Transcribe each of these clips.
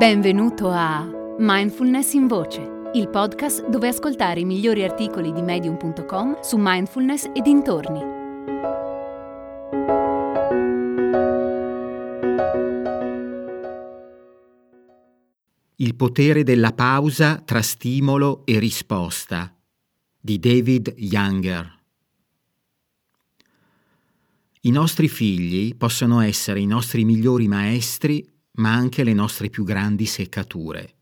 Benvenuto a Mindfulness in Voce, il podcast dove ascoltare i migliori articoli di medium.com su mindfulness e dintorni. Il potere della pausa tra stimolo e risposta di David Younger. I nostri figli possono essere i nostri migliori maestri ma anche le nostre più grandi seccature.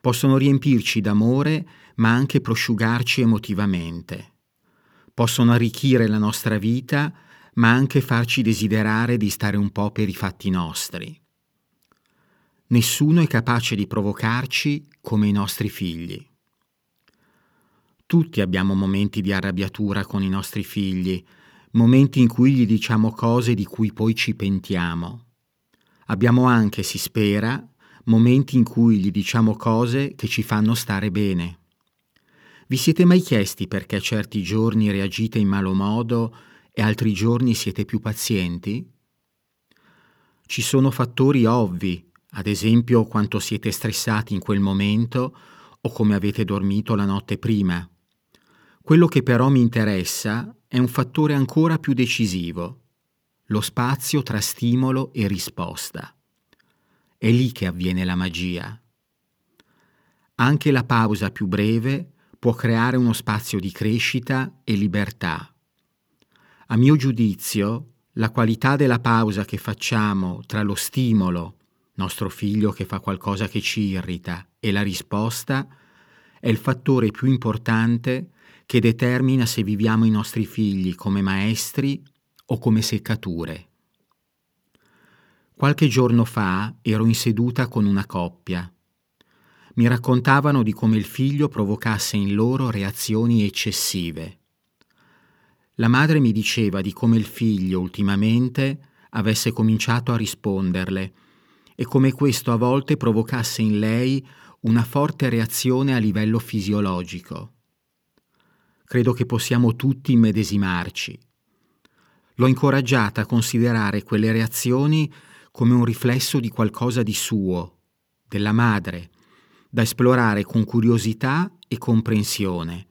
Possono riempirci d'amore, ma anche prosciugarci emotivamente. Possono arricchire la nostra vita, ma anche farci desiderare di stare un po' per i fatti nostri. Nessuno è capace di provocarci come i nostri figli. Tutti abbiamo momenti di arrabbiatura con i nostri figli, momenti in cui gli diciamo cose di cui poi ci pentiamo. Abbiamo anche, si spera, momenti in cui gli diciamo cose che ci fanno stare bene. Vi siete mai chiesti perché certi giorni reagite in malo modo e altri giorni siete più pazienti? Ci sono fattori ovvi, ad esempio quanto siete stressati in quel momento o come avete dormito la notte prima. Quello che però mi interessa è un fattore ancora più decisivo, lo spazio tra stimolo e risposta. È lì che avviene la magia. Anche la pausa più breve può creare uno spazio di crescita e libertà. A mio giudizio, la qualità della pausa che facciamo tra lo stimolo, nostro figlio che fa qualcosa che ci irrita, e la risposta è il fattore più importante che determina se viviamo i nostri figli come maestri o come seccature. Qualche giorno fa ero in seduta con una coppia. Mi raccontavano di come il figlio provocasse in loro reazioni eccessive. La madre mi diceva di come il figlio ultimamente avesse cominciato a risponderle e come questo a volte provocasse in lei una forte reazione a livello fisiologico. Credo che possiamo tutti immedesimarci L'ho incoraggiata a considerare quelle reazioni come un riflesso di qualcosa di suo, della madre, da esplorare con curiosità e comprensione,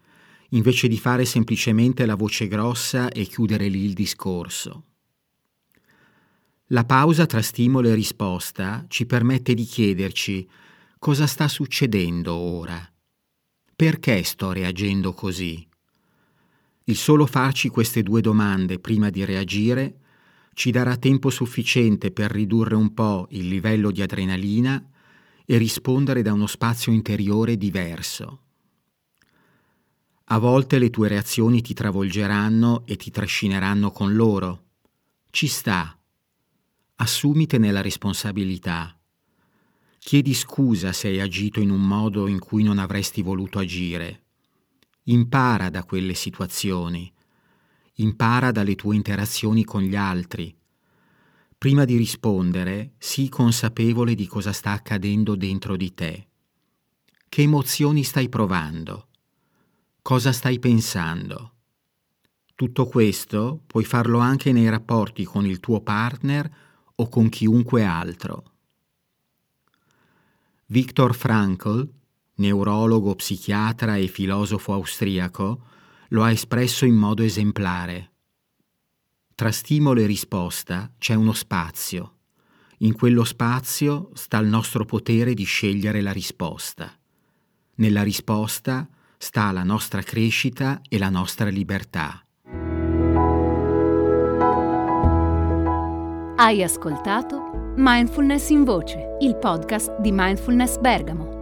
invece di fare semplicemente la voce grossa e chiudere lì il discorso. La pausa tra stimolo e risposta ci permette di chiederci cosa sta succedendo ora. Perché sto reagendo così? Il solo farci queste due domande prima di reagire ci darà tempo sufficiente per ridurre un po' il livello di adrenalina e rispondere da uno spazio interiore diverso. A volte le tue reazioni ti travolgeranno e ti trascineranno con loro. Ci sta. Assumitene la responsabilità. Chiedi scusa se hai agito in un modo in cui non avresti voluto agire Impara da quelle situazioni, impara dalle tue interazioni con gli altri. Prima di rispondere, sii consapevole di cosa sta accadendo dentro di te. Che emozioni stai provando? Cosa stai pensando? Tutto questo puoi farlo anche nei rapporti con il tuo partner o con chiunque altro. Viktor Frankl neurologo, psichiatra e filosofo austriaco, lo ha espresso in modo esemplare. Tra stimolo e risposta c'è uno spazio. In quello spazio sta il nostro potere di scegliere la risposta. Nella risposta sta la nostra crescita e la nostra libertà. Hai ascoltato Mindfulness in Voce, il podcast di Mindfulness Bergamo